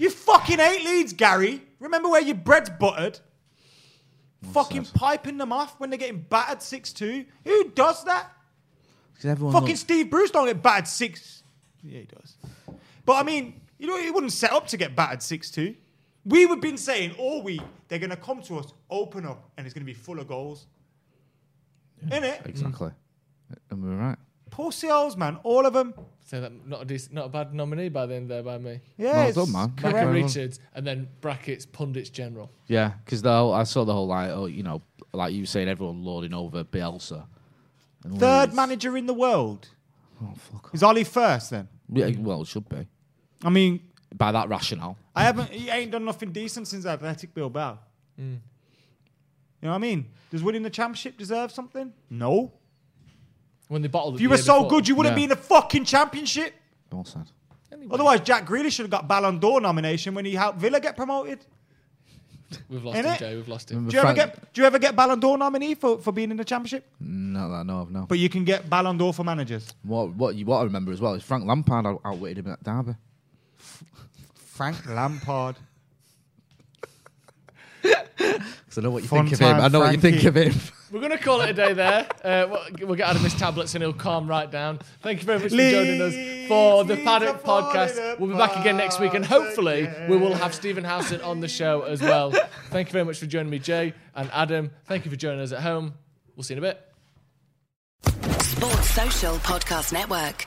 You fucking hate Leeds, Gary. Remember where your bread's buttered? fucking piping them off when they're getting battered six two. Who does that? everyone Fucking looked- Steve Bruce don't get battered six. Yeah, he does. But I mean, you know, he wouldn't set up to get battered six two. We would have been saying all week they're going to come to us, open up, and it's going to be full of goals. In it, exactly. Mm. And we're right. Pussy holes, man, all of them. So that not a decent, not a bad nominee by the end there by me. Yeah, Well it's done, man. correct. Michael Richards, and then brackets pundits general. Yeah, because the I saw the whole like, oh, you know, like you were saying, everyone lording over Bielsa. Third Leeds. manager in the world. Oh fuck. Is Ole first then? Yeah, well, it should be I mean, by that rationale. I haven't. He ain't done nothing decent since Athletic Bilbao. Hmm. You know what I mean? Does winning the championship deserve something? No. When they bottled it If you the were year so before. good, you wouldn't Yeah. be in the fucking championship. Well said. Anyway, Otherwise, Jack Grealish should have got Ballon d'Or nomination when he helped Villa get promoted. we've lost Innit? him, Jay. We've lost him. Do you ever Frank- get? Do you ever get Ballon d'Or nominee for, for being in the championship? Not that I know of, no. But you can get Ballon d'Or for managers. What what you what I remember as well is Frank Lampard out- outwitted him at Derby. Frank Lampard. Because I know what you Fun think of him. time, I know what you think of him. We're going to call it a day there. Uh, we'll, we'll get out of his tablets and he'll calm right down. Thank you very much for joining us for the Leeds Paddock podcast. We'll be back again next week and hopefully we will have Stephen Housen on the show as well. Thank you very much for joining me, Jay and Adam. Thank you for joining us at home. We'll see you in a bit. Sports Social Podcast Network.